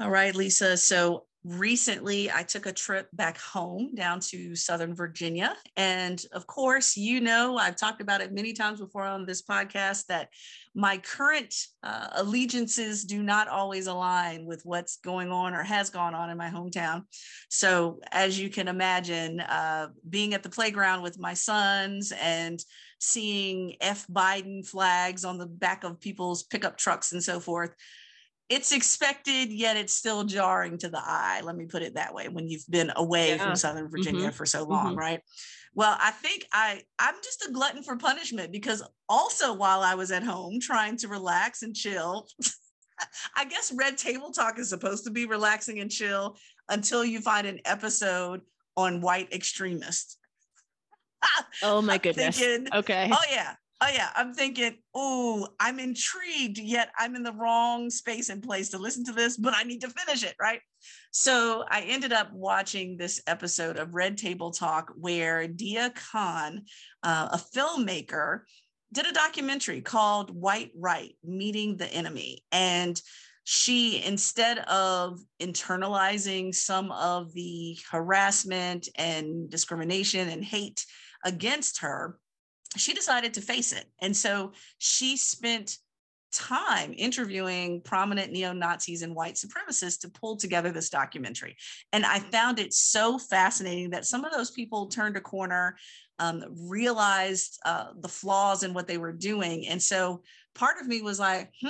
All right, Lisa. So recently I took a trip back home down to Southern Virginia. And of course, you know, I've talked about it many times before on this podcast that my current uh, allegiances do not always align with what's going on or has gone on in my hometown. So, as you can imagine, uh, being at the playground with my sons and seeing F Biden flags on the back of people's pickup trucks and so forth it's expected, yet it's still jarring to the eye. Let me put it that way. When you've been away yeah. from Southern Virginia mm-hmm. for so long, mm-hmm. right? Well, I think I I'm just a glutton for punishment because also while I was at home trying to relax and chill, I guess Red Table Talk is supposed to be relaxing and chill until you find an episode on white extremists. oh my goodness. Thinking, okay. Oh yeah oh yeah i'm thinking oh i'm intrigued yet i'm in the wrong space and place to listen to this but i need to finish it right? So i ended up watching this episode of red table talk where Deeyah Khan uh, a filmmaker did a documentary called white right meeting the enemy and she instead of internalizing some of the harassment and discrimination and hate against her she decided to face it. And so she spent time interviewing prominent neo Nazis and white supremacists to pull together this documentary. And I found it so fascinating that some of those people turned a corner, um, realized uh, the flaws in what they were doing. And so part of me was like, hmm.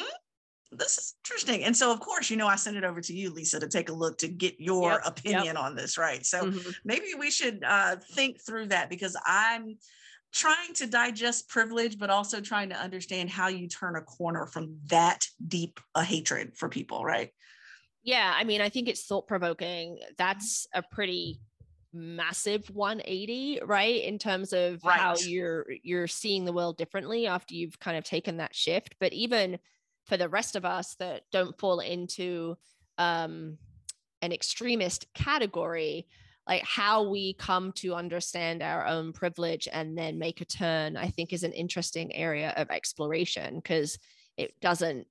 This is interesting. And so, of course, you know, I sent it over to you, Lisa, to take a look to get your yep, opinion yep. on this, right? So mm-hmm. maybe we should uh, think through that because I'm trying to digest privilege, but also trying to understand how you turn a corner from that deep a hatred for people, right? Yeah, I mean, I think it's thought provoking. That's a pretty massive 180 right in terms of right. how you're you're seeing the world differently after you've kind of taken that shift but even for the rest of us that don't fall into um an extremist category like how we come to understand our own privilege and then make a turn i think is an interesting area of exploration because it doesn't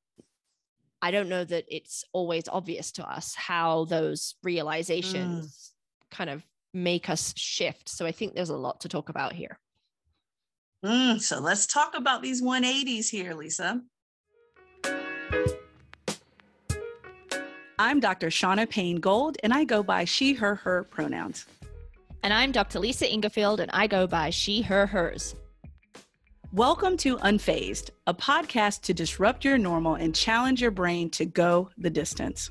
i don't know that it's always obvious to us how those realizations mm. kind of make us shift so i think there's a lot to talk about here mm, so let's talk about these 180s here lisa I'm Dr. Shauna Payne Gold, and I go by she, her, her pronouns. And I'm Dr. Lisa Ingarfield, and I go by she, her, hers. Welcome to Unfazed, a podcast to disrupt your normal and challenge your brain to go the distance.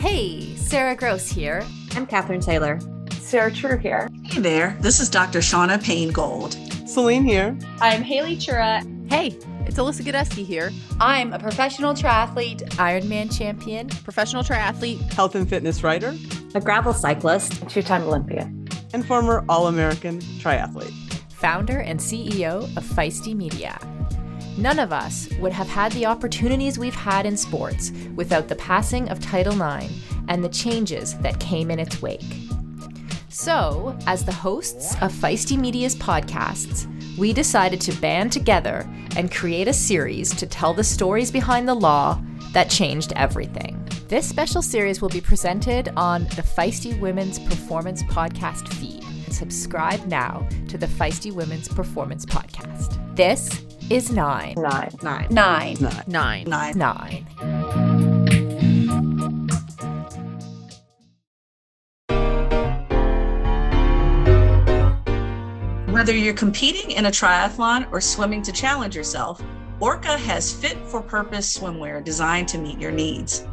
Hey, Sarah Gross here. I'm Catherine Taylor. Sarah True here. Hey there, this is Dr. Shauna Payne Gold. Selene here. I'm Haley Chura. Hey, it's Alyssa Godesky here. I'm a professional triathlete, Ironman champion, professional triathlete, health and fitness writer, a gravel cyclist, two time Olympian, and former All American triathlete, founder and CEO of Feisty Media. None of us would have had the opportunities we've had in sports without the passing of Title IX and the changes that came in its wake. So, as the hosts of Feisty Media's podcasts, we decided to band together and create a series to tell the stories behind the law that changed everything. This special series will be presented on the Feisty Women's Performance Podcast feed. Subscribe now to the Feisty Women's Performance Podcast. This is nine. Nine. Nine. Nine. Nine. Nine. Nine. Whether you're competing in a triathlon or swimming to challenge yourself, Orca has fit for purpose swimwear designed to meet your needs.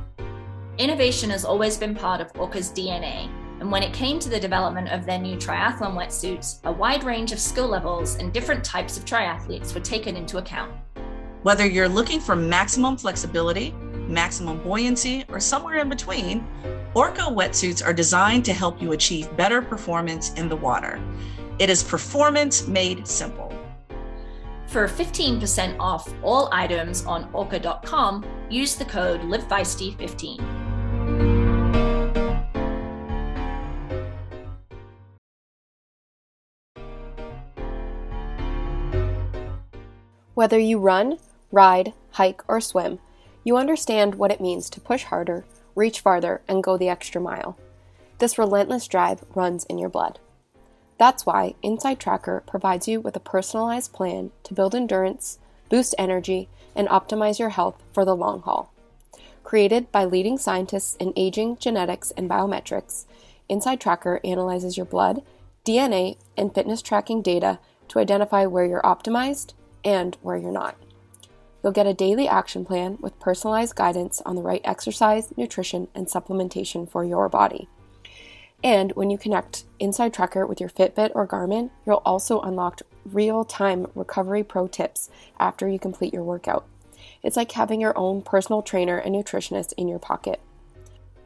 Innovation has always been part of Orca's DNA, and when it came to the development of their new triathlon wetsuits, a wide range of skill levels and different types of triathletes were taken into account. Whether you're looking for maximum flexibility, maximum buoyancy, or somewhere in between, Orca wetsuits are designed to help you achieve better performance in the water. It is performance made simple. For 15% off all items on orca.com, use the code LiveFeisty15. Whether you run, ride, hike, or swim, you understand what it means to push harder, reach farther, and go the extra mile. This relentless drive runs in your blood. That's why Inside Tracker provides you with a personalized plan to build endurance, boost energy, and optimize your health for the long haul. Created by leading scientists in aging, genetics, and biometrics, Inside Tracker analyzes your blood, DNA, and fitness tracking data to identify where you're optimized and where you're not. You'll get a daily action plan with personalized guidance on the right exercise, nutrition, and supplementation for your body. And when you connect Inside Tracker with your Fitbit or Garmin, you'll also unlock real time recovery pro tips after you complete your workout. It's like having your own personal trainer and nutritionist in your pocket.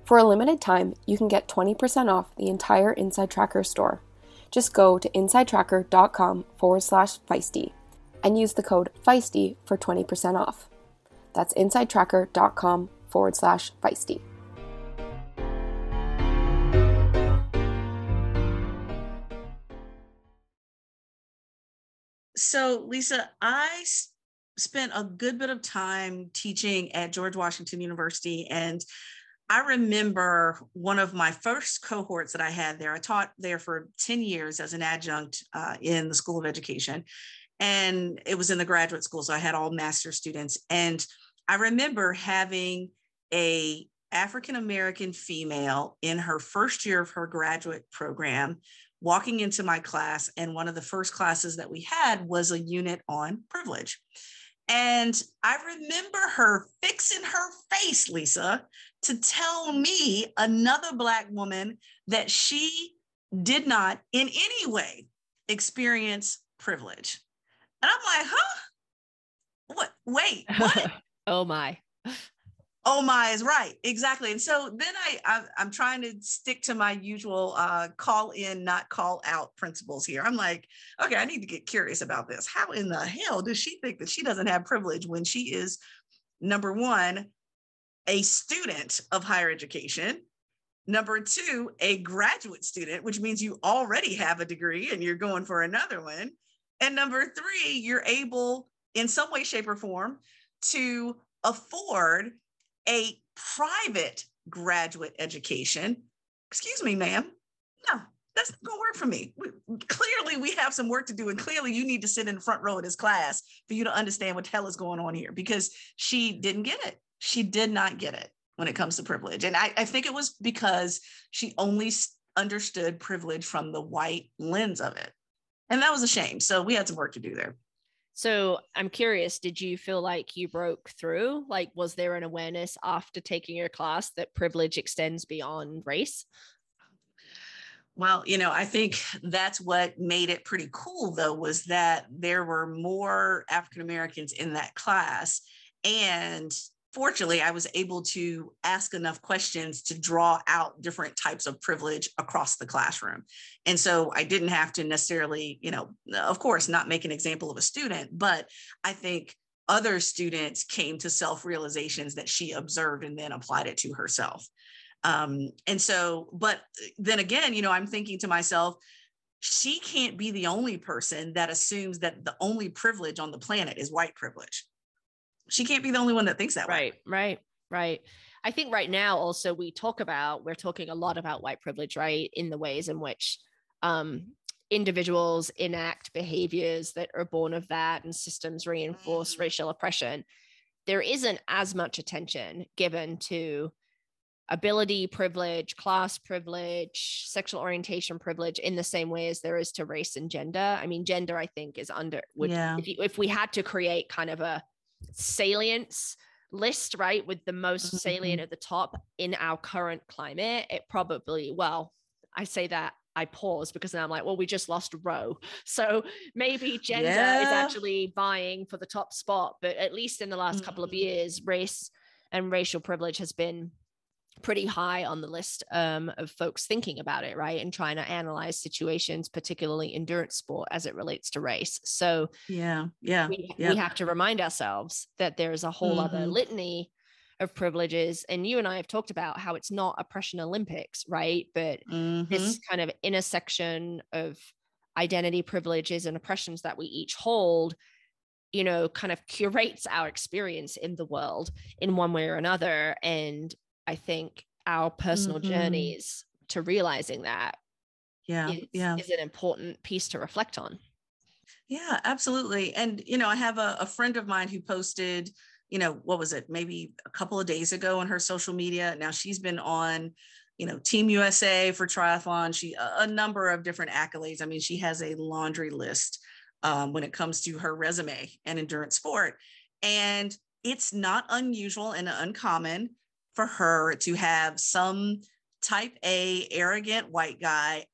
For a limited time, you can get 20% off the entire Inside Tracker store. Just go to insidetracker.com forward slash feisty and use the code feisty for 20% off. That's insidetracker.com forward slash feisty. So, Lisa, I spent a good bit of time teaching at George Washington University. And I remember one of my first cohorts that I had there. I taught there for 10 years as an adjunct uh, in the School of Education. And it was in the graduate school. So I had all master students. And I remember having a African American female in her first year of her graduate program walking into my class. And one of the first classes that we had was a unit on privilege. And I remember her fixing her face, Lisa, to tell me, another Black woman, that she did not in any way experience privilege. And I'm like, huh? What? Wait, what? oh my oh my is right exactly and so then i, I am trying to stick to my usual uh, call in not call out principles here. I'm like okay i need to get curious about this. How in the hell does she think that she doesn't have privilege when she is number one a student of higher education number two a graduate student which means you already have a degree and you're going for another one and number three you're able in some way shape or form to afford a private graduate education, excuse me, ma'am, no, that's not going to work for me. We, clearly, we have some work to do, and clearly, you need to sit in the front row of this class for you to understand what the hell is going on here because she didn't get it. She did not get it when it comes to privilege. And I, I think it was because she only understood privilege from the white lens of it. And that was a shame. So we had some work to do there. So I'm curious, did you feel like you broke through? Like, was there an awareness after taking your class that privilege extends beyond race? Well, you know, I think that's what made it pretty cool, though, was that there were more African Americans in that class. And fortunately, I was able to ask enough questions to draw out different types of privilege across the classroom. And so I didn't have to necessarily, you know, of course, not make an example of a student, but I think other students came to self realizations that she observed and then applied it to herself. Um, and so, but then again, you know, I'm thinking to myself, she can't be the only person that assumes that the only privilege on the planet is white privilege she can't be the only one that thinks that right, way. Right, right, right. I think right now also we talk about we're talking a lot about white privilege, right? In the ways in which um, individuals enact behaviors that are born of that and systems reinforce mm. racial oppression. There isn't as much attention given to ability privilege, class privilege, sexual orientation privilege in the same way as there is to race and gender. I mean, gender, I think, is under, would, yeah. if, you, if we had to create kind of a salience list, right, with the most mm-hmm. salient at the top in our current climate, it probably, well, I say that I pause because then I'm like, well, we just lost a Roe. So maybe gender yeah. is actually vying for the top spot. But at least in the last mm-hmm. couple of mm-hmm. years, race and racial privilege has been pretty high on the list um, of folks thinking about it, right? And trying to analyze situations, particularly endurance sport as it relates to race. So, yeah, yeah, we, yeah. we have to remind ourselves that there's a whole mm-hmm. other litany of privileges. And you and I have talked about how it's not oppression Olympics, right? But mm-hmm. this kind of intersection of identity privileges and oppressions that we each hold you know, kind of curates our experience in the world in one way or another. And I think our personal mm-hmm. journeys to realizing that yeah is, yeah. is an important piece to reflect on. Yeah absolutely. And you know i have a, a friend of mine who posted you know what was it maybe a couple of days ago on her social media. Now she's been on you know team usa for triathlon. She a, a number of different accolades. I mean she has a laundry list um, when it comes to her resume and endurance sport. And it's not unusual and uncommon for her to have some type a arrogant white guy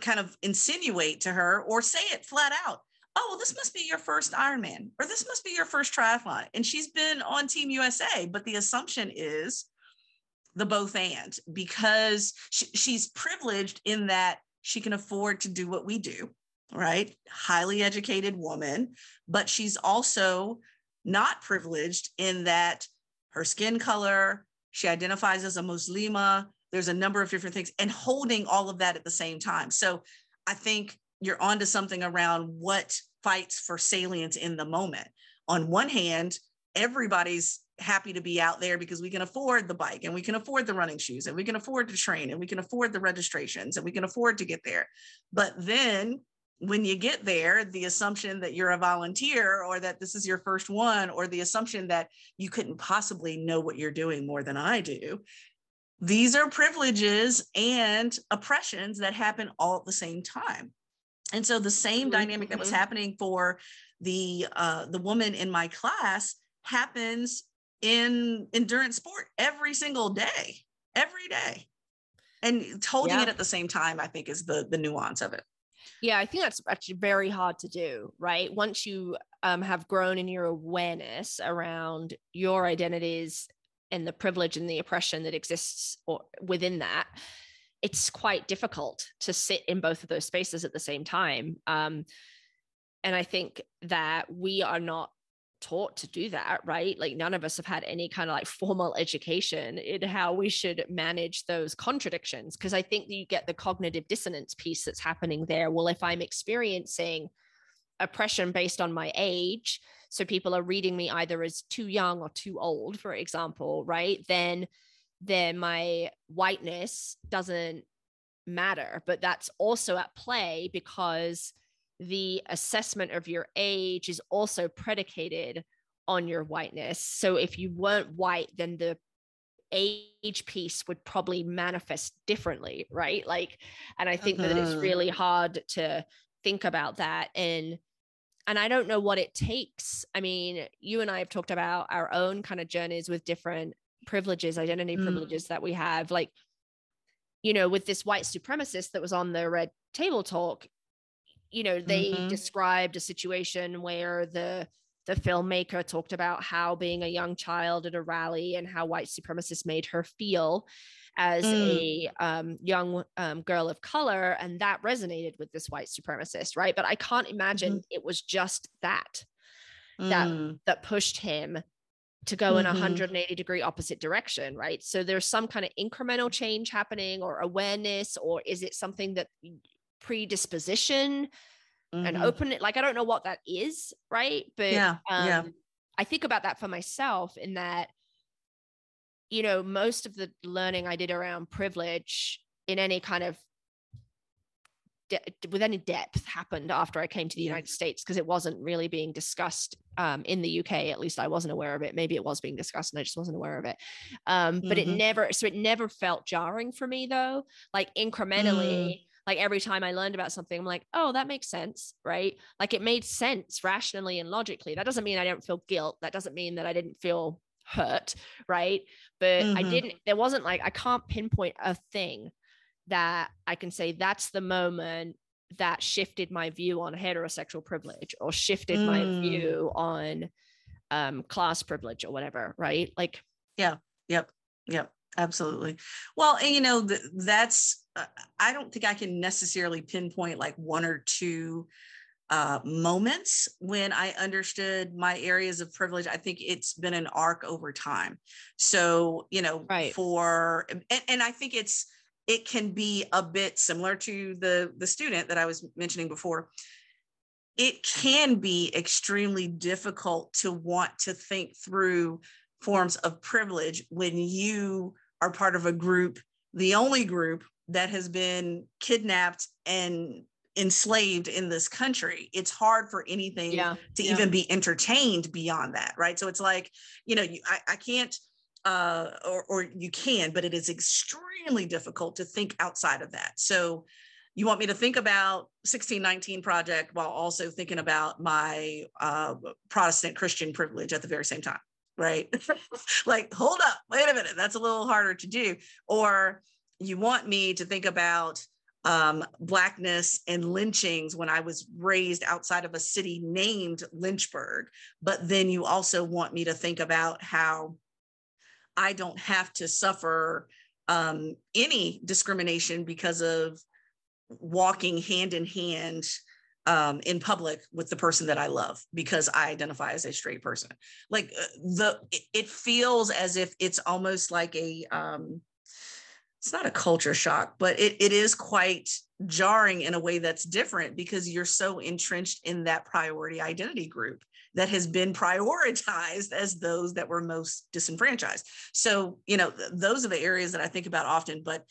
kind of insinuate to her or say it flat out oh well this must be your first ironman or this must be your first triathlon. And she's been on team usa but the assumption is the both and because she, she's privileged in that she can afford to do what we do right? Highly educated woman but she's also not privileged in that her skin color. She identifies as a muslima. There's a number of different things and holding all of that at the same time. So i think you're onto something around what fights for salience in the moment. On one hand everybody's happy to be out there because we can afford the bike and we can afford the running shoes and we can afford to train and we can afford the registrations and we can afford to get there. But then when you get there, the assumption that you're a volunteer or that this is your first one, or the assumption that you couldn't possibly know what you're doing more than I do, these are privileges and oppressions that happen all at the same time. And so the same mm-hmm. dynamic that was mm-hmm. happening for the uh, the woman in my class happens in endurance sport every single day, every day. And holding yeah. it at the same time, I think, is the the nuance of it. Yeah, I think that's actually very hard to do, right? Once you um, have grown in your awareness around your identities and the privilege and the oppression that exists or within that it's quite difficult to sit in both of those spaces at the same time um, and i think that we are not taught to do that right? Like none of us have had any kind of like formal education in how we should manage those contradictions because i think that you get the cognitive dissonance piece that's happening there. Well if i'm experiencing oppression based on my age so people are reading me either as too young or too old for example right? Then then my whiteness doesn't matter but that's also at play because the assessment of your age is also predicated on your whiteness so if you weren't white then the age piece would probably manifest differently right like and i think uh-huh. that it's uh-huh. really hard to think about that and and I don't know what it takes. I mean, you and I have talked about our own kind of journeys with different privileges, identity mm. privileges that we have. Like, you know, with this white supremacist that was on the Red Table Talk, you know, they mm-hmm. described a situation where the the filmmaker talked about how being a young child at a rally and how white supremacists made her feel as mm. a um, young um, girl of color. And that resonated with this white supremacist, right? But I can't imagine mm-hmm. it was just that that mm. that pushed him to go mm-hmm. in a 180 degree opposite direction right so there's some kind of incremental change happening or awareness or is it something that predisposition mm-hmm. and open it like i don't know what that is right but yeah, um, yeah. i think about that for myself in that you know, most of the learning I did around privilege in any kind of de- with any depth happened after I came to the United States because it wasn't really being discussed um, in the UK. At least I wasn't aware of it. Maybe it was being discussed and I just wasn't aware of it. Um, but mm-hmm. it never, so it never felt jarring for me though. Like incrementally, mm. Like every time I learned about something, I'm like, oh, that makes sense, right? Like it made sense rationally and logically. That doesn't mean I don't feel guilt. That doesn't mean that I didn't feel hurt, right? But mm-hmm. I didn't, there wasn't like, I can't pinpoint a thing that I can say that's the moment that shifted my view on heterosexual privilege or shifted mm. my view on um, class privilege or whatever, right? Like, yeah, yep, yep, absolutely. Well, and you know, th- that's, uh, I don't think I can necessarily pinpoint like one or two uh, moments when I understood my areas of privilege. I think it's been an arc over time. So, you know, right. for, and, and I think it's, it can be a bit similar to the the student that I was mentioning before. it can be extremely difficult to want to think through forms of privilege when you are part of a group, the only group that has been kidnapped and enslaved in this country. It's hard for anything yeah, to yeah. even be entertained beyond that right? So it's like you know you, I, I can't uh or, or you can but it is extremely difficult to think outside of that. So you want me to think about 1619 project while also thinking about my uh, protestant christian privilege at the very same time right like hold up wait a minute that's a little harder to do or you want me to think about um, blackness and lynchings when I was raised outside of a city named Lynchburg. But then you also want me to think about how I don't have to suffer um, any discrimination because of walking hand in hand um, in public with the person that I love because I identify as a straight person. Like uh, the, it feels as if it's almost like a, um, it's not a culture shock, but it, it is quite jarring in a way that's different because you're so entrenched in that priority identity group that has been prioritized as those that were most disenfranchised. So, you know, th- those are the areas that I think about often. But,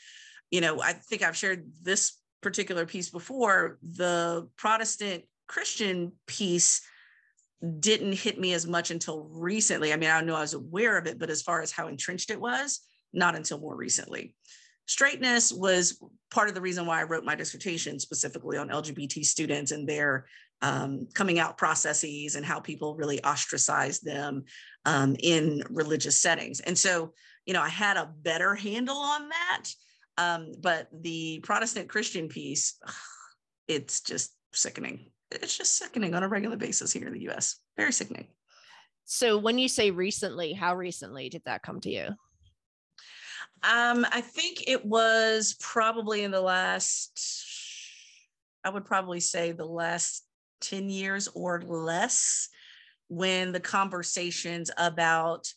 you know, I think I've shared this particular piece before. The Protestant Christian piece didn't hit me as much until recently. I mean, I know I was aware of it, but as far as how entrenched it was, not until more recently. Straightness was part of the reason why I wrote my dissertation specifically on LGBT students and their um, coming out processes and how people really ostracize them um, in religious settings. And so, you know, I had a better handle on that. Um, but the Protestant Christian piece, it's just sickening. It's just sickening on a regular basis here in the US. Very sickening. So, when you say recently, how recently did that come to you? Um, I think it was probably in the last, I would probably say the last 10 years or less when the conversations about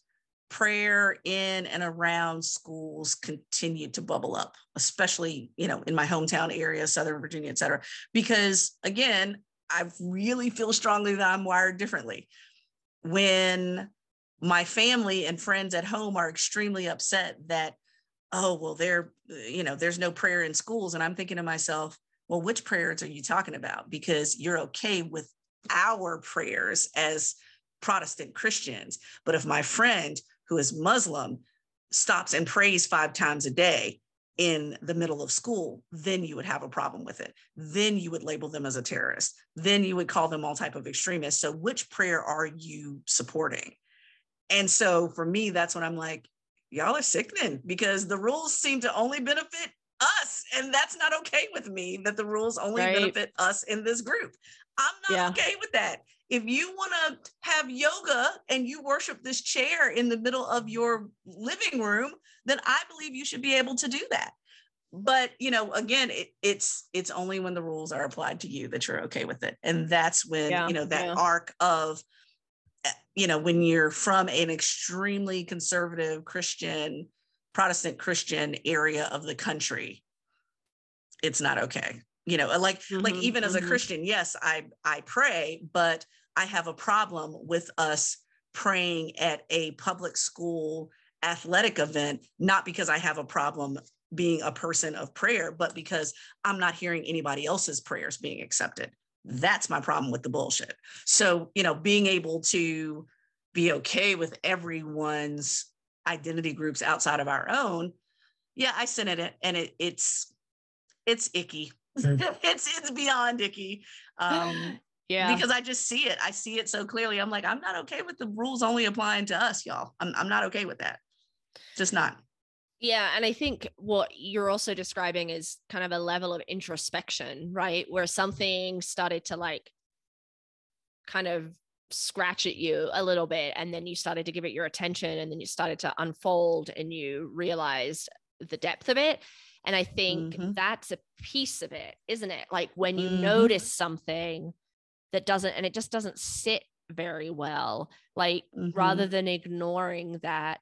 prayer in and around schools continued to bubble up, especially, you know, in my hometown area, Southern Virginia, et cetera. Because again, I really feel strongly that I'm wired differently. When my family and friends at home are extremely upset that oh well there you know there's no prayer in schools and i'm thinking to myself well which prayers are you talking about because you're okay with our prayers as protestant christians but if my friend who is muslim stops and prays five times a day in the middle of school then you would have a problem with it. Then you would label them as a terrorist. Then you would call them all type of extremists. So which prayer are you supporting? And so for me that's when i'm like y'all are sickening because the rules seem to only benefit us. And that's not okay with me that the rules only right. benefit us in this group. I'm not yeah. okay with that if you want to have yoga and you worship this chair in the middle of your living room then i believe you should be able to do that but you know again it, it's it's only when the rules are applied to you that you're okay with it and that's when yeah, you know that yeah. arc of you know, when you're from an extremely conservative Christian, Protestant Christian area of the country, it's not okay. You know, like mm-hmm, like even mm-hmm. as a mm-hmm. Christian, yes, I I pray, but I have a problem with us praying at a public school athletic event, not because I have a problem being a person of prayer, but because I'm not hearing anybody else's prayers being accepted. That's my problem with the bullshit. So, you know, being able to be okay with everyone's identity groups outside of our own, yeah, I sent it and it it's it's icky. Mm. it's it's beyond icky. Um yeah. Because I just see it. I see it so clearly. I'm like, I'm not okay with the rules only applying to us, y'all. I'm I'm not okay with that. Just not. Yeah. And I think what you're also describing is kind of a level of introspection, right? Where something started to like kind of scratch at you a little bit. And then you started to give it your attention and then you started to unfold and you realized the depth of it. And I think mm-hmm. that's a piece of it, isn't it? Like when you mm-hmm. notice something that doesn't, and it just doesn't sit very well, like mm-hmm. rather than ignoring that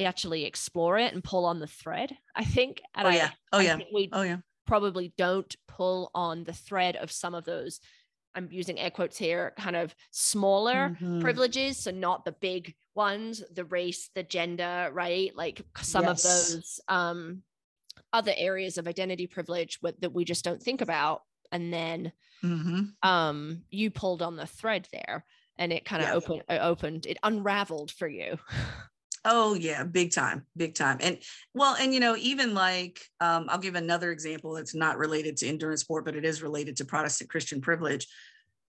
actually explore it and pull on the thread, I think. And oh, I, yeah. Oh, I yeah. We oh, yeah. Probably don't pull on the thread of some of those. I'm using air quotes here, kind of smaller mm-hmm. privileges. So not the big ones, the race, the gender, right? Like some yes. of those um, other areas of identity privilege that we just don't think about. And then mm-hmm. um, you pulled on the thread there and it kind of yeah. opened, opened, it unraveled for you. Oh yeah, big time, big time. And well, and you know, even like um, I'll give another example that's not related to endurance sport, but it is related to Protestant Christian privilege.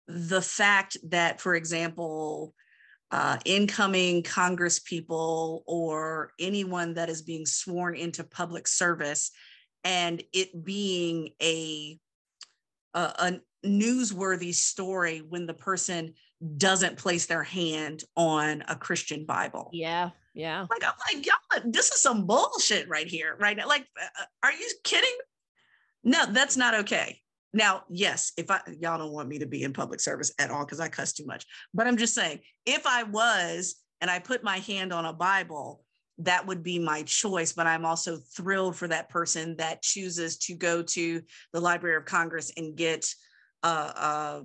The fact that, for example, uh, incoming Congress people or anyone that is being sworn into public service, and it being a a, a newsworthy story when the person doesn't place their hand on a Christian Bible. Yeah. Yeah. Like, I'm like, y'all, this is some bullshit right here, right now. Like, uh, uh, are you kidding? No, that's not okay. Now, yes, if I, y'all don't want me to be in public service at all because I cuss too much, but I'm just saying, if I was and I put my hand on a Bible, that would be my choice. But I'm also thrilled for that person that chooses to go to the Library of Congress and get uh, uh,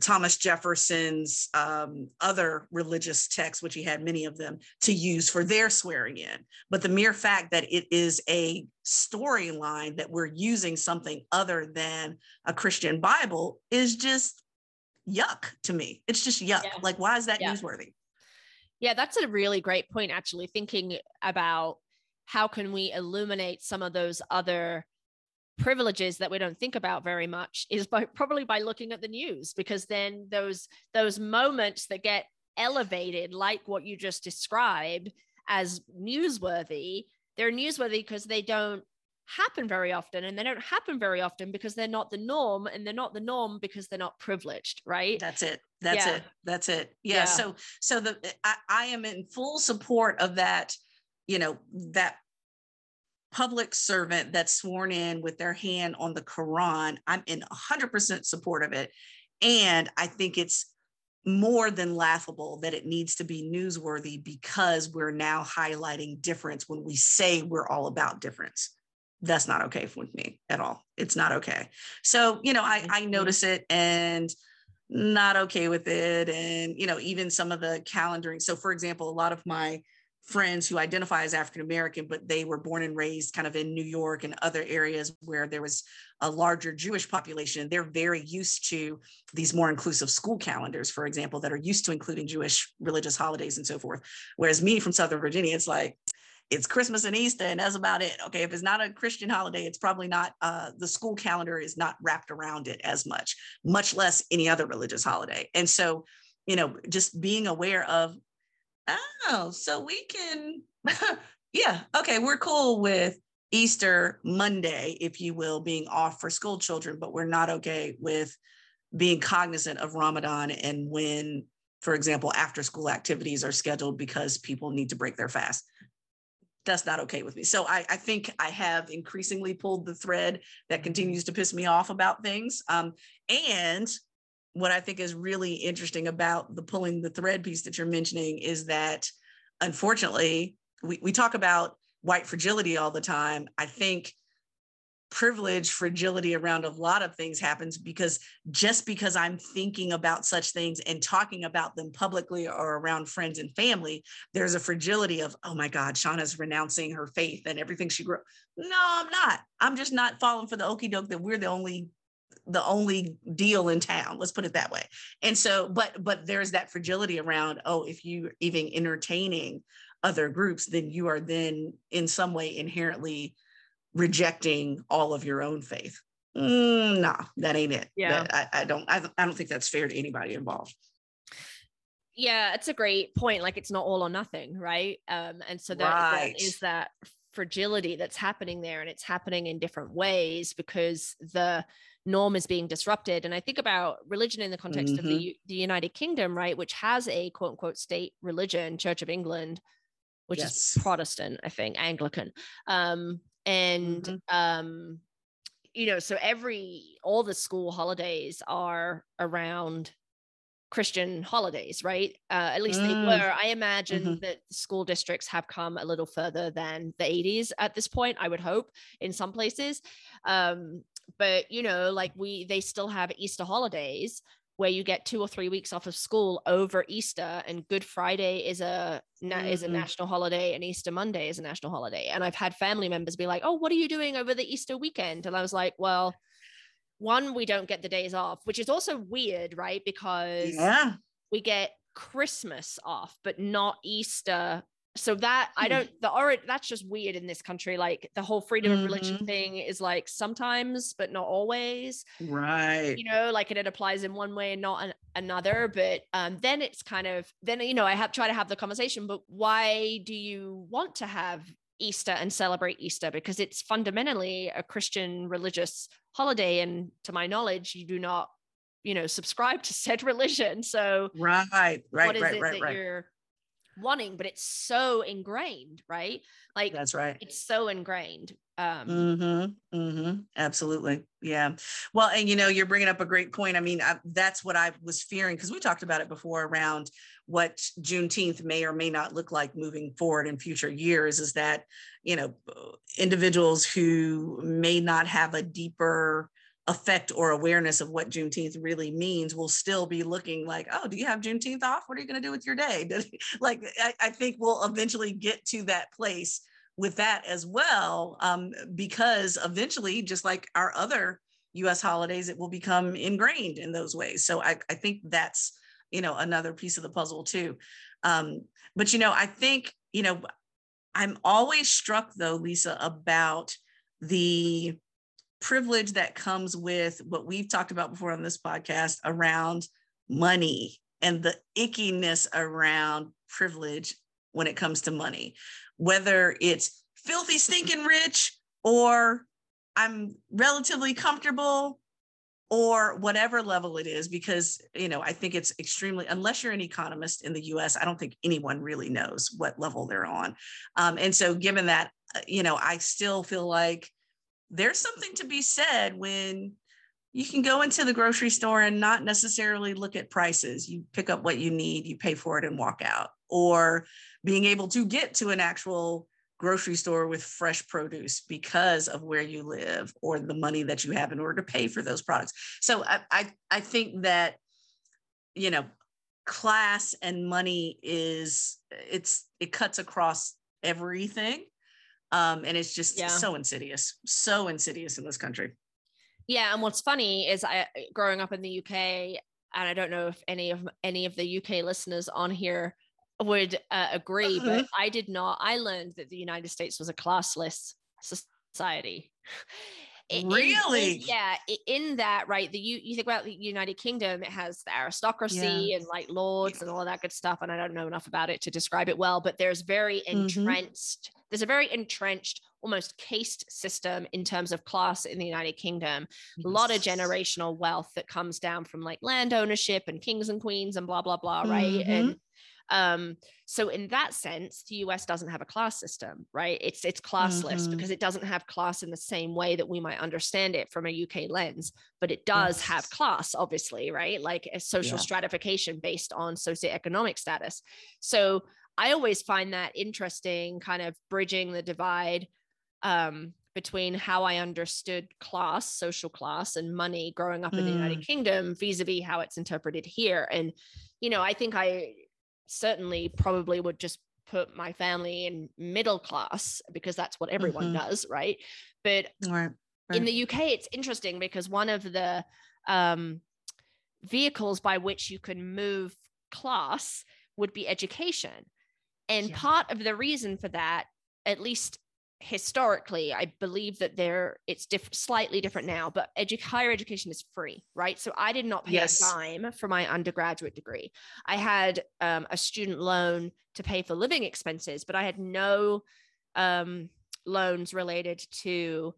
Thomas Jefferson's um, other religious texts, which he had many of them, to use for their swearing in. But the mere fact that it is a storyline that we're using something other than a Christian Bible is just yuck to me. It's just yuck. Yeah. Like, why is that yeah. newsworthy? Yeah, that's a really great point, actually, thinking about how can we illuminate some of those other privileges that we don't think about very much is by probably by looking at the news because then those those moments that get elevated like what you just described as newsworthy they're newsworthy because they don't happen very often and they don't happen very often because they're not the norm and they're not the norm because they're not privileged right that's it that's yeah. it that's it yeah. yeah, so so the eh, I, I am in full support of that you know that public servant that's sworn in with their hand on the Quran, I'm in 100% support of it. And I think it's more than laughable that it needs to be newsworthy because we're now highlighting difference when we say we're all about difference. That's not okay with me at all. It's not okay. So, you know, I, I mm-hmm. notice it and not okay with it. And, you know, even some of the calendaring. So, for example, a lot of my friends who identify as African American, but they were born and raised kind of in New York and other areas where there was a larger Jewish population. They're very used to these more inclusive school calendars, for example, that are used to including Jewish religious holidays and so forth. Whereas me from Southern Virginia, it's like, it's Christmas and Easter, and that's about it. Okay, if it's not a Christian holiday, it's probably not, uh, the school calendar is not wrapped around it as much, much less any other religious holiday. And so, you know, just being aware of oh, so we can, yeah, okay, we're cool with Easter Monday, if you will, being off for school children, but we're not okay with being cognizant of Ramadan and when, for example, after school activities are scheduled because people need to break their fast. That's not okay with me. So I, I think I have increasingly pulled the thread that continues to piss me off about things. Um, and what I think is really interesting about the pulling the thread piece that you're mentioning is that unfortunately, we, we talk about white fragility all the time. I think privilege fragility around a lot of things happens because just because i'm thinking about such things and talking about them publicly or around friends and family there's a fragility of oh my god shauna's renouncing her faith and everything she grew no i'm not. I'm just not falling for the okey doke that we're the only the only deal in town let's put it that way. And so but but there's that fragility around oh if you even entertaining other groups then you are then in some way inherently rejecting all of your own faith mm, nah that ain't it yeah that, I, I don't I, I don't think that's fair to anybody involved yeah it's a great point like it's not all or nothing right um and so that, right. that is that fragility that's happening there and it's happening in different ways because the norm is being disrupted. And I think about religion in the context mm-hmm. of the, mm-hmm. the United Kingdom, right, which has a quote unquote state religion, Church of England, which yes. is Protestant, I think, Anglican. Um, and mm-hmm. um, you know, so every all the school holidays are around Christian holidays, right? Uh, at least mm. they were. I imagine mm-hmm. that school districts have come a little further than the 80s at this point, I would hope, in some places. Um, but you know, like we they still have Easter holidays where you get two or three weeks off of school over Easter, and Good Friday is a mm-hmm. is a mm-hmm. national holiday, and Easter Monday is a national holiday. And I've had family members be like, "Oh, what are you doing over the Easter weekend?" And I was like, "Well." One, we don't get the days off, which is also weird, right? Because yeah. we get Christmas off, but not Easter so that i hmm. don't the already that's just weird in this country like the whole freedom mm-hmm. of religion mm-hmm. thing is like sometimes but not always right you know like it, it applies in one way and not an, another but um then it's kind of then you know i have try to have the conversation but why do you want to have easter and celebrate easter because it's fundamentally a christian religious holiday and to my knowledge you do not you know subscribe to said religion so right right what is right it right, that right. you're wanting but it's so ingrained right? Like that's right. it's so ingrained um mm-hmm, mm-hmm, absolutely yeah. Well and you know you're bringing up a great point. I mean I, that's what i was fearing because we talked about it before around what juneteenth may or may not look like moving forward in future years is that you know individuals who may not have a deeper effect or awareness of what Juneteenth really means will still be looking like, oh, do you have Juneteenth off? What are you going to do with your day? like, I, I, think we'll eventually get to that place with that as well, um, because eventually, just like our other US holidays, it will become ingrained in those ways. So I, I think that's, you know, another piece of the puzzle too. Um, but, you know, I think, you know, I'm always struck though, Lisa, about the privilege that comes with what we've talked about before on this podcast around money and the ickiness around privilege when it comes to money, whether it's filthy, stinking rich or I'm relatively comfortable or whatever level it is because you know i think it's extremely unless you're an economist in the us i don't think anyone really knows what level they're on. Um, and so given that uh, you know i still feel like there's something to be said when you can go into the grocery store and not necessarily look at prices. You pick up what you need, you pay for it, and walk out. Or being able to get to an actual grocery store with fresh produce because of where you live or the money that you have in order to pay for those products. So I, I, I think that, you know, class and money is it's it cuts across everything um, and it's just yeah. so insidious, so insidious in this country. Yeah, and what's funny is I growing up in the UK, and I don't know if any of any of the UK listeners on here would uh, agree, uh-huh. but I did not. I learned that the United States was a classless society. Really? In, yeah, in that, right? The you you think about the United Kingdom, it has the aristocracy and like lords and all that good stuff. And I don't know enough about it to describe it well, but there's very mm-hmm. entrenched, mm-hmm. there's a very entrenched, almost caste system in terms of class in the United Kingdom. Yes. A lot of generational wealth that comes down from like land ownership and kings and queens and blah, blah, blah, right? Mm-hmm. And um, so in that sense, the US doesn't have a class system, right? It's it's classless mm-hmm. because it doesn't have class in the same way that we might understand it from a UK lens, but it does yes. have class, obviously, right? Like a social yeah. stratification based on socioeconomic status. So I always find that interesting, kind of bridging the divide um, between how I understood class, social class, and money growing up in the United mm. Kingdom vis-a-vis how it's interpreted here. And, you know, I think I certainly probably would just put my family in middle class because that's what everyone mm-hmm. does, right? But right, right. in the UK, it's interesting because one of the um, vehicles by which you can move class would be education. And yeah. part of the reason for that, at least historically i believe that there it's diff- slightly different now but edu- higher education is free right? So i did not pay yes. a dime for my undergraduate degree. I had um, a student loan to pay for living expenses but i had no um, loans related to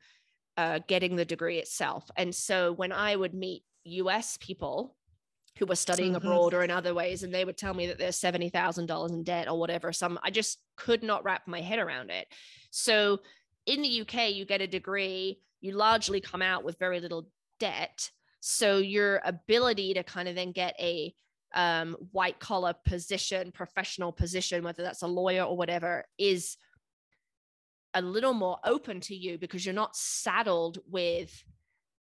uh, getting the degree itself. And so when i would meet us people who were studying mm-hmm. abroad or in other ways and they would tell me that they're $70,000 in debt or whatever some I just could not wrap my head around it. So in the UK you get a degree you largely come out with very little debt so your ability to kind of then get a um, white collar position professional position whether that's a lawyer or whatever is a little more open to you because you're not saddled with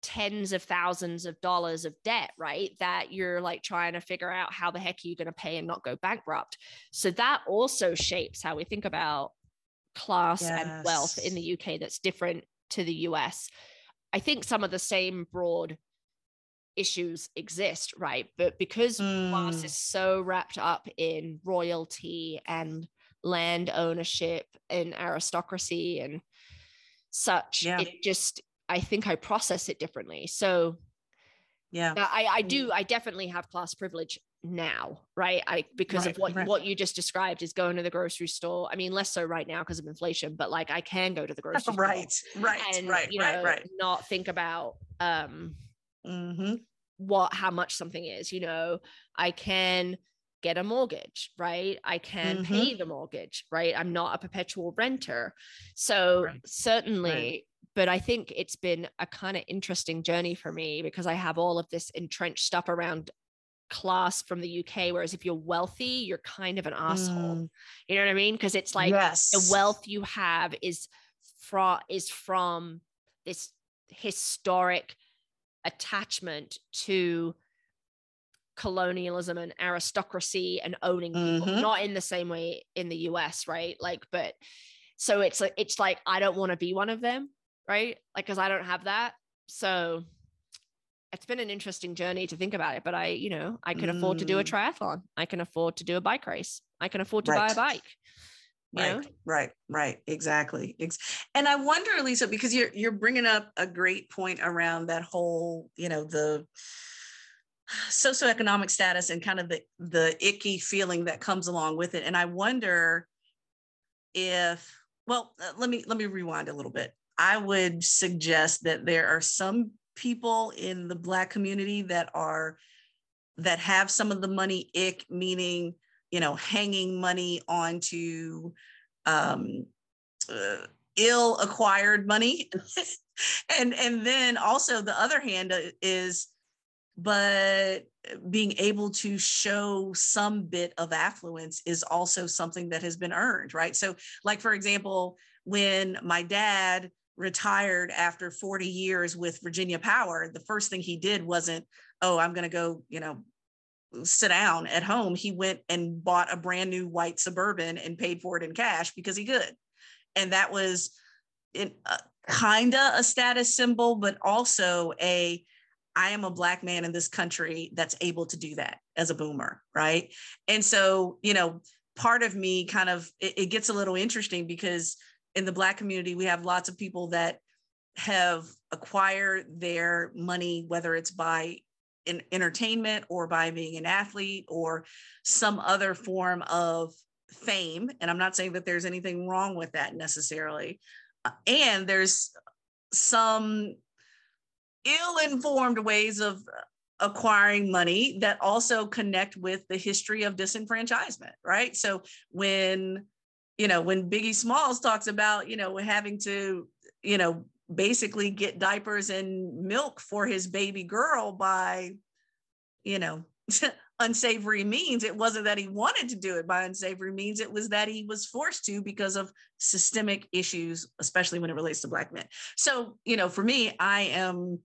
tens of thousands of dollars of debt, right? That you're like trying to figure out how the heck are you going to pay and not go bankrupt. So that also shapes how we think about class yes. and wealth in the UK that's different to the US. I think some of the same broad issues exist, right? But because mm. class is so wrapped up in royalty and land ownership and aristocracy and such, yeah. it just I think I process it differently. So yeah, I, I do, I definitely have class privilege now, right? I because right, of what right. what you just described is going to the grocery store. I mean, less so right now because of inflation, but like I can go to the grocery right, store, right, and right, you know, right, right. not think about um mm-hmm. what how much something is. You know, I can get a mortgage, right? I can mm-hmm. pay the mortgage, right? I'm not a perpetual renter, so right. certainly but I think it's been a kind of interesting journey for me because I have all of this entrenched stuff around class from the UK. Whereas if you're wealthy, you're kind of an asshole. Mm. You know what I mean? Because it's like yes. the wealth you have is from is from this historic attachment to colonialism and aristocracy and owning people mm-hmm. not in the same way in the US right like but so it's like it's like I don't want to be one of them right? Like, because I don't have that. So it's been an interesting journey to think about it. But I, you know, I can mm. afford to do a mm. triathlon. I can afford to do a bike race. I can afford to right. buy a bike. right, know? right, right, exactly. And I wonder, Lisa, because you're you're bringing up a great point around that whole, you know, the socioeconomic status and kind of the the icky feeling that comes along with it. And I wonder if, well, uh, let me let me rewind a little bit. I would suggest that there are some people in the Black community that are that have some of the money ick, meaning you know hanging money onto um, uh, ill acquired money, and and then also the other hand uh, is, but being able to show some bit of affluence is also something that has been earned, right? So, like for example, when my dad retired after 40 years with Virginia Power, the first thing he did wasn't, oh, I'm going to go, you know, sit down at home. He went and bought a brand new white Suburban and paid for it in cash because he could. And that was in uh, kind of a status symbol, but also a, I am a black man in this country that's able to do that as a boomer, right? And so, you know, part of me kind of it, it gets a little interesting because in the black community we have lots of people that have acquired their money whether it's by in entertainment or by being an athlete or some other form of fame. And i'm not saying that there's anything wrong with that necessarily. Uh, and there's some ill-informed ways of acquiring money that also connect with the history of disenfranchisement right? So when you know, when Biggie Smalls talks about, you know, having to, you know, basically get diapers and milk for his baby girl by, you know, unsavory means. It wasn't that he wanted to do it by unsavory means, it was that he was forced to because of systemic issues, especially when it relates to Black men. So, you know, for me, I am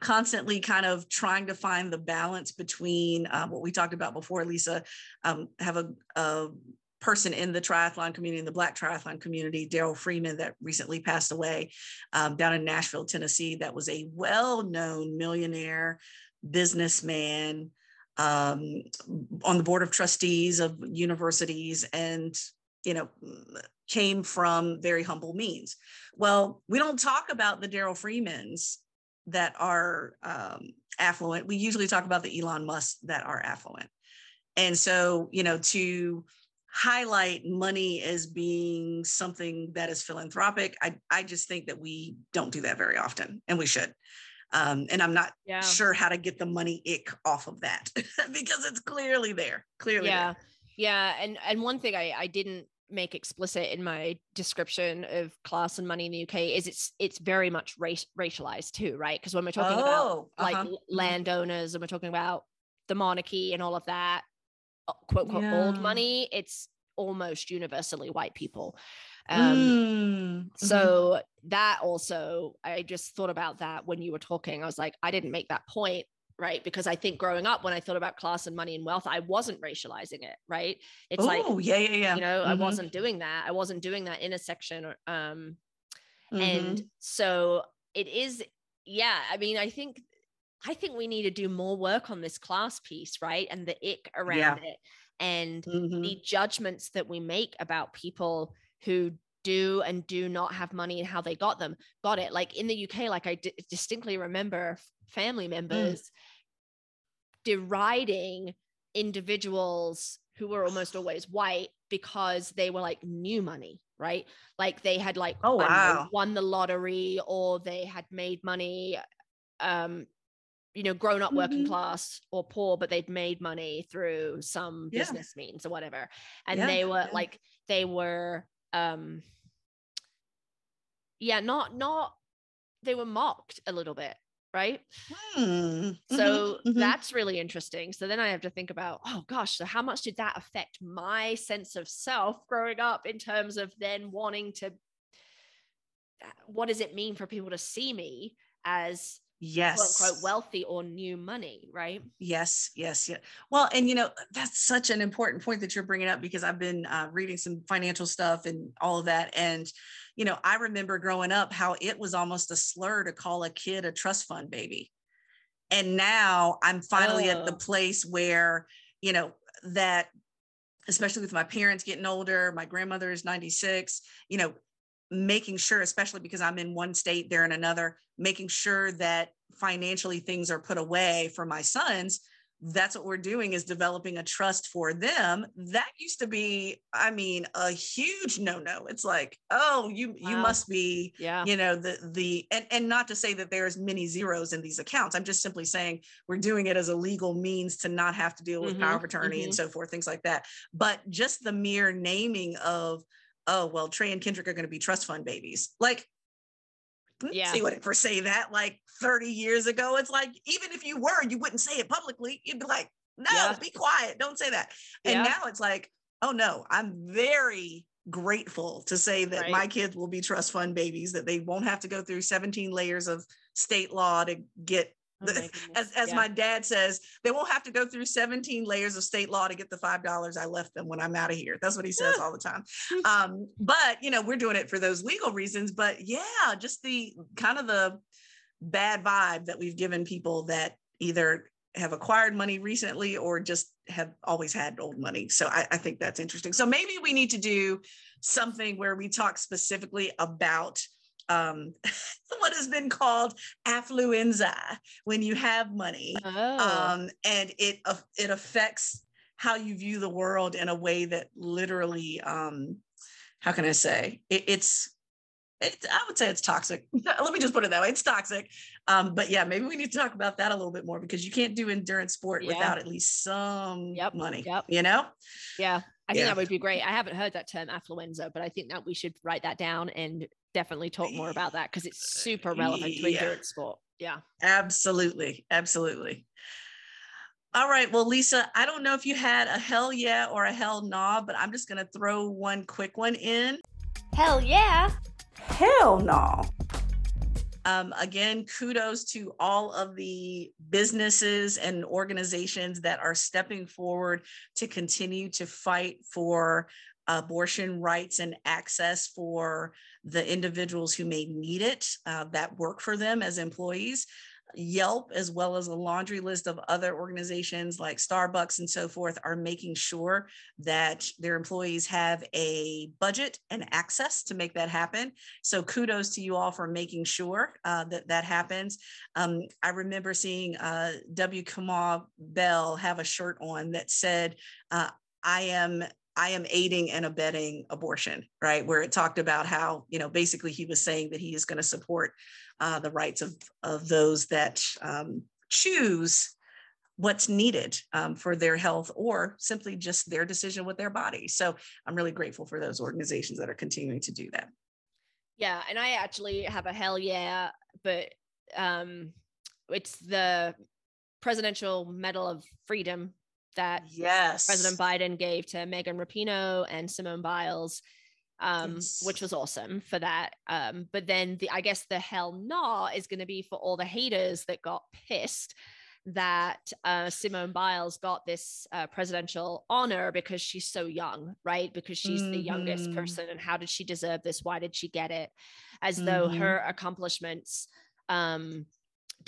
constantly kind of trying to find the balance between um, what we talked about before, Lisa, um, have a, a person in the triathlon community, in the Black triathlon community, Daryl Freeman, that recently passed away um, down in Nashville, Tennessee, that was a well known millionaire businessman um, on the board of trustees of universities and, you know, came from very humble means. Well, we don't talk about the Daryl Freemans that are um, affluent. We usually talk about the Elon Musk that are affluent. And so, you know, to highlight money as being something that is philanthropic. I, I just think that we don't do that very often and we should. Um, and I'm not yeah. sure how to get the money ick off of that because it's clearly there, clearly. Yeah. There. Yeah. And, and one thing I, I didn't make explicit in my description of class and money in the UK is it's it's very much race racialized too, right? Because when we're talking oh, about like uh-huh. Mm-hmm. landowners and we're talking about the monarchy and all of that, quote unquote yeah. old money it's almost universally white people. Um, mm-hmm. So that also, I just thought about that when you were talking. I was like, I didn't make that point right? Because I think growing up, when I thought about class and money and wealth, I wasn't racializing it, right? It's Ooh, like, yeah, yeah, yeah. You know, mm-hmm. I wasn't doing that. I wasn't doing that intersection. Um, mm-hmm. and so it is, yeah. I mean, I think, I think we need to do more work on this class piece, right? And the ick around yeah. it and mm-hmm. the judgments that we make about people who do and do not have money and how they got them got it like in the uk like I d- distinctly remember family mm. members mm. deriding individuals who were almost always white because they were like new money right like they had like oh wow know, won the lottery or they had made money um you know grown up working mm-hmm. class or poor but they'd made money through some yeah. business means or whatever and yeah, they were yeah. like they were um yeah not not they were mocked a little bit right hmm. so mm-hmm, mm-hmm. that's really interesting so then i have to think about oh gosh so how much did that affect my sense of self growing up in terms of then wanting to uh, what does it mean for people to see me as yes quote unquote wealthy or new money right yes yes yeah well and you know that's such an important point that you're bringing up because i've been uh, reading some financial stuff and all of that and you know i remember growing up how it was almost a slur to call a kid a trust fund baby and now i'm finally oh. at the oh. place where you know that especially with my parents getting older my grandmother is 96 you know making sure, especially because I'm in one state, they're in another, making sure that financially things are put away for my sons. That's what we're doing is developing a trust for them. That used to be, I mean, a huge no-no. It's like, oh, you wow. you must be, yeah, you know, the the and and not to say that there's many zeros in these accounts. I'm just simply saying we're doing it as a legal means to not have to deal with mm-hmm, power of attorney mm-hmm. and so forth, things like that. But just the mere naming of oh well trey and kendrick are going to be trust fund babies like yeah see what for say that like 30 years ago it's like even if you were you wouldn't say it publicly you'd be like no yeah. be quiet don't say that and yeah. now it's like oh no i'm very grateful to say that right. my kids will be trust fund babies that they won't have to go through 17 layers of state law to get Oh as as yeah. my dad says, they won't have to go through 17 layers of state law to get the five dollars I left them when I'm out of here. That's what he says all the time. Um, but you know, we're doing it for those legal reasons. But yeah, just the kind of the bad vibe that we've given people that either have acquired money recently or just have always had old money. So I, I think that's interesting. So maybe we need to do something where we talk specifically about um, what has been called affluenza when you have money, oh. um, and it uh, it affects how you view the world in a way that literally, um, how can I say, it, it's it, I would say it's toxic. Let me just put it that way. It's toxic. Um, but yeah, maybe we need to talk about that a little bit more because you can't do endurance sport yeah. without at least some yep. money. Yep. You know? Yeah. I think yeah. that would be great. I haven't heard that term affluenza, but I think that we should write that down and definitely talk more about that because it's super relevant to yeah. endurance sport. Yeah. Absolutely. Absolutely. All right. Well, Lisa, I don't know if you had a hell yeah or a hell nah, but I'm just going to throw one quick one in. Hell yeah. Hell no. Um, again, kudos to all of the businesses and organizations that are stepping forward to continue to fight for abortion rights and access for the individuals who may need it uh, that work for them as employees. Yelp, as well as a laundry list of other organizations like Starbucks and so forth, are making sure that their employees have a budget and access to make that happen. So, kudos to you all for making sure uh, that that happens. Um, I remember seeing uh, W. Kamau Bell have a shirt on that said, uh, I am I am aiding and abetting abortion, right? Where it talked about how, you know, basically he was saying that he is going to support uh, the rights of, of those that um, choose what's needed um, for their health or simply just their decision with their body. So I'm really grateful for those organizations that are continuing to do that. Yeah. And I actually have a hell yeah, but um, it's the Presidential Medal of Freedom that yes President Biden gave to Megan Rapinoe and Simone Biles, um, yes. which was awesome for that. Um, but then the I guess the hell nah is going to be for all the haters that got pissed that uh, Simone Biles got this uh, presidential honor because she's so young, right? Because she's mm-hmm. the youngest mm-hmm. person, and how did she deserve this? Why did she get it? As mm-hmm. though her accomplishments um,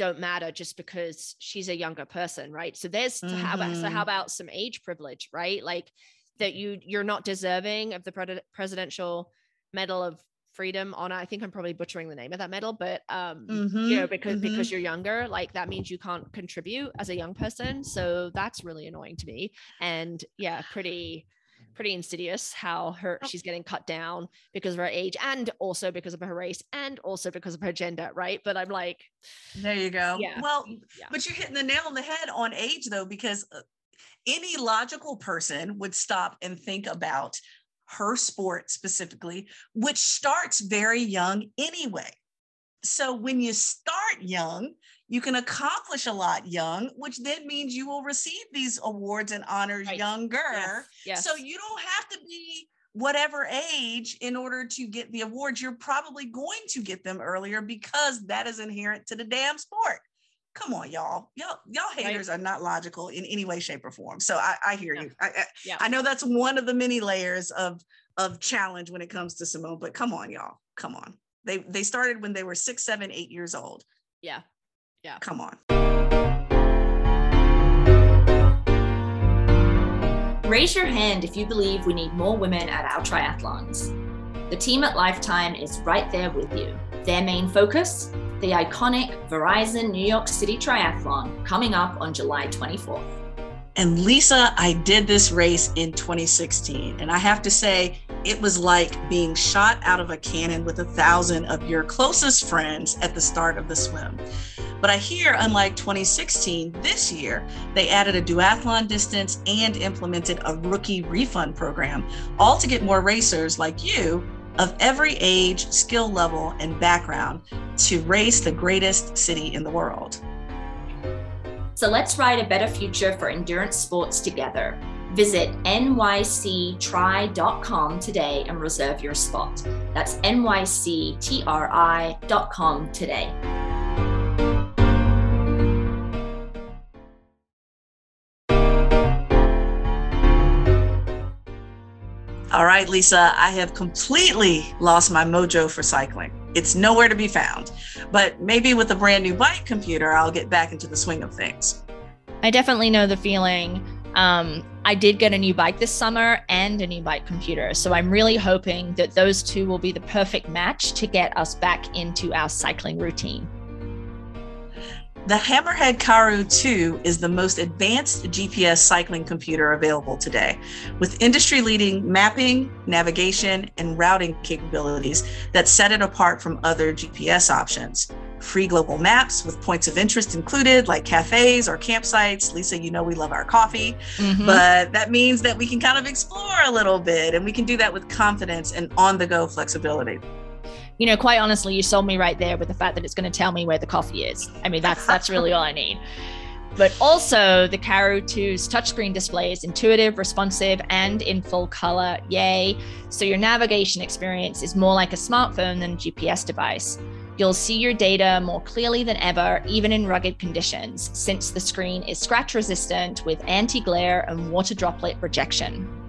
don't matter just because she's a younger person, right? So there's mm-hmm. how about so how mm-hmm. about some age privilege, right? Like that you you're not deserving of the pre- presidential medal of freedom honor i think i'm probably butchering the name of that medal but um mm-hmm, you know because mm-hmm. because you're younger like that means you can't contribute as a young person so that's really annoying to me and yeah pretty pretty insidious how her oh. she's getting cut down because of her age and also because of her race and also because of her gender right but i'm like there you go yeah well yeah. but you're hitting the nail on the head on age though because uh, any logical person would stop and think about her sport specifically, which starts very young anyway. So when you start young, you can accomplish a lot young, which then means you will receive these awards and honors right. younger. Yes. Yes. So you don't have to be whatever age in order to get the awards. You're probably going to get them earlier because that is inherent to the damn sport come on y'all y'all y'all haters right. are not logical in any way shape or form so i, I hear yeah. you I, I, yeah. I know that's one of the many layers of of challenge when it comes to simone but come on y'all come on they they started when they were six seven eight years old yeah yeah. Come on. Raise your hand if you believe we need more women at our triathlons. The team at lifetime is right there with you. Their main focus? The iconic Verizon New York City Triathlon coming up on July 24th. And Lisa, I did this race in 2016. And I have to say, it was like being shot out of a cannon with a thousand of your closest friends at the start of the swim. But I hear, unlike 2016, this year, they added a duathlon distance and implemented a rookie refund program, all to get more racers like you of every age, skill level, and background to race the greatest city in the world. So let's ride a better future for endurance sports together. Visit nyctri.com today and reserve your spot. That's nyctri.com today. All right, Lisa, I have completely lost my mojo for cycling. It's nowhere to be found. But maybe with a brand new bike computer, I'll get back into the swing of things. I definitely know the feeling. Um, I did get a new bike this summer and a new bike computer. So I'm really hoping that those two will be the perfect match to get us back into our cycling routine. The Hammerhead Karoo 2 is the most advanced GPS cycling computer available today, with industry leading mapping, navigation, and routing capabilities that set it apart from other GPS options. Free global maps with points of interest included, like cafes or campsites. Lisa, you know we love our coffee, mm-hmm. but that means that we can kind of explore a little bit and we can do that with confidence and on the go flexibility you know, quite honestly, you sold me right there with the fact that it's going to tell me where the coffee is. I mean, that's that's really all I need. But also, the Karoo 2's touchscreen display is intuitive, responsive, and in full color. Yay. So your navigation experience is more like a smartphone than a GPS device. You'll see your data more clearly than ever, even in rugged conditions, since the screen is scratch resistant with anti glare and water droplet rejection.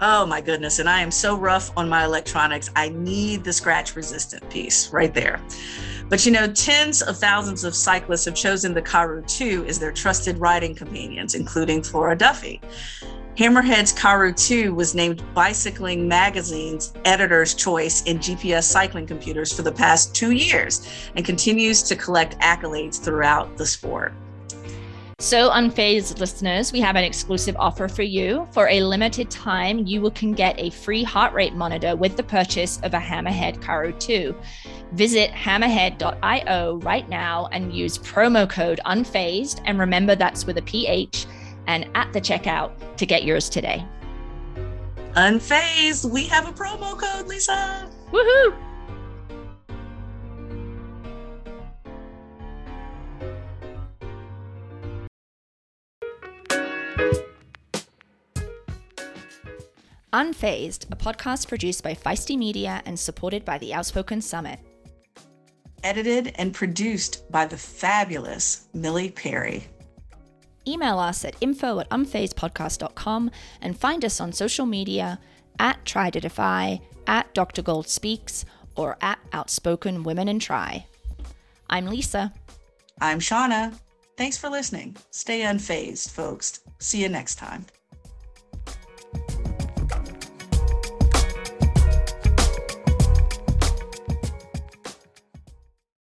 Oh my goodness. And I am so rough on my electronics. I need the scratch resistant piece right there. But you know, tens of thousands of cyclists have chosen the Karoo 2 as their trusted riding companions, including Flora Duffy. Hammerhead's Karoo 2 was named Bicycling Magazine's editor's choice in GPS cycling computers for the past two years and continues to collect accolades throughout the sport. So, unfazed listeners, we have an exclusive offer for you. For a limited time, you can get a free heart rate monitor with the purchase of a Hammerhead Karoo 2. Visit hammerhead.io right now and use promo code unfazed. And remember that's with a PH and at the checkout to get yours today. Unfazed, we have a promo code, Lisa. Woohoo! Unfazed, a podcast produced by Feisty Media and supported by the Outspoken Summit. Edited and produced by the fabulous Millie Perry. Email us at info at unfazedpodcast.com and find us on social media at Tri to Defy, at Dr. Gold Speaks, or at Outspoken Women in Tri. I'm Lisa. I'm Shauna. Thanks for listening. Stay unfazed, folks. See you next time.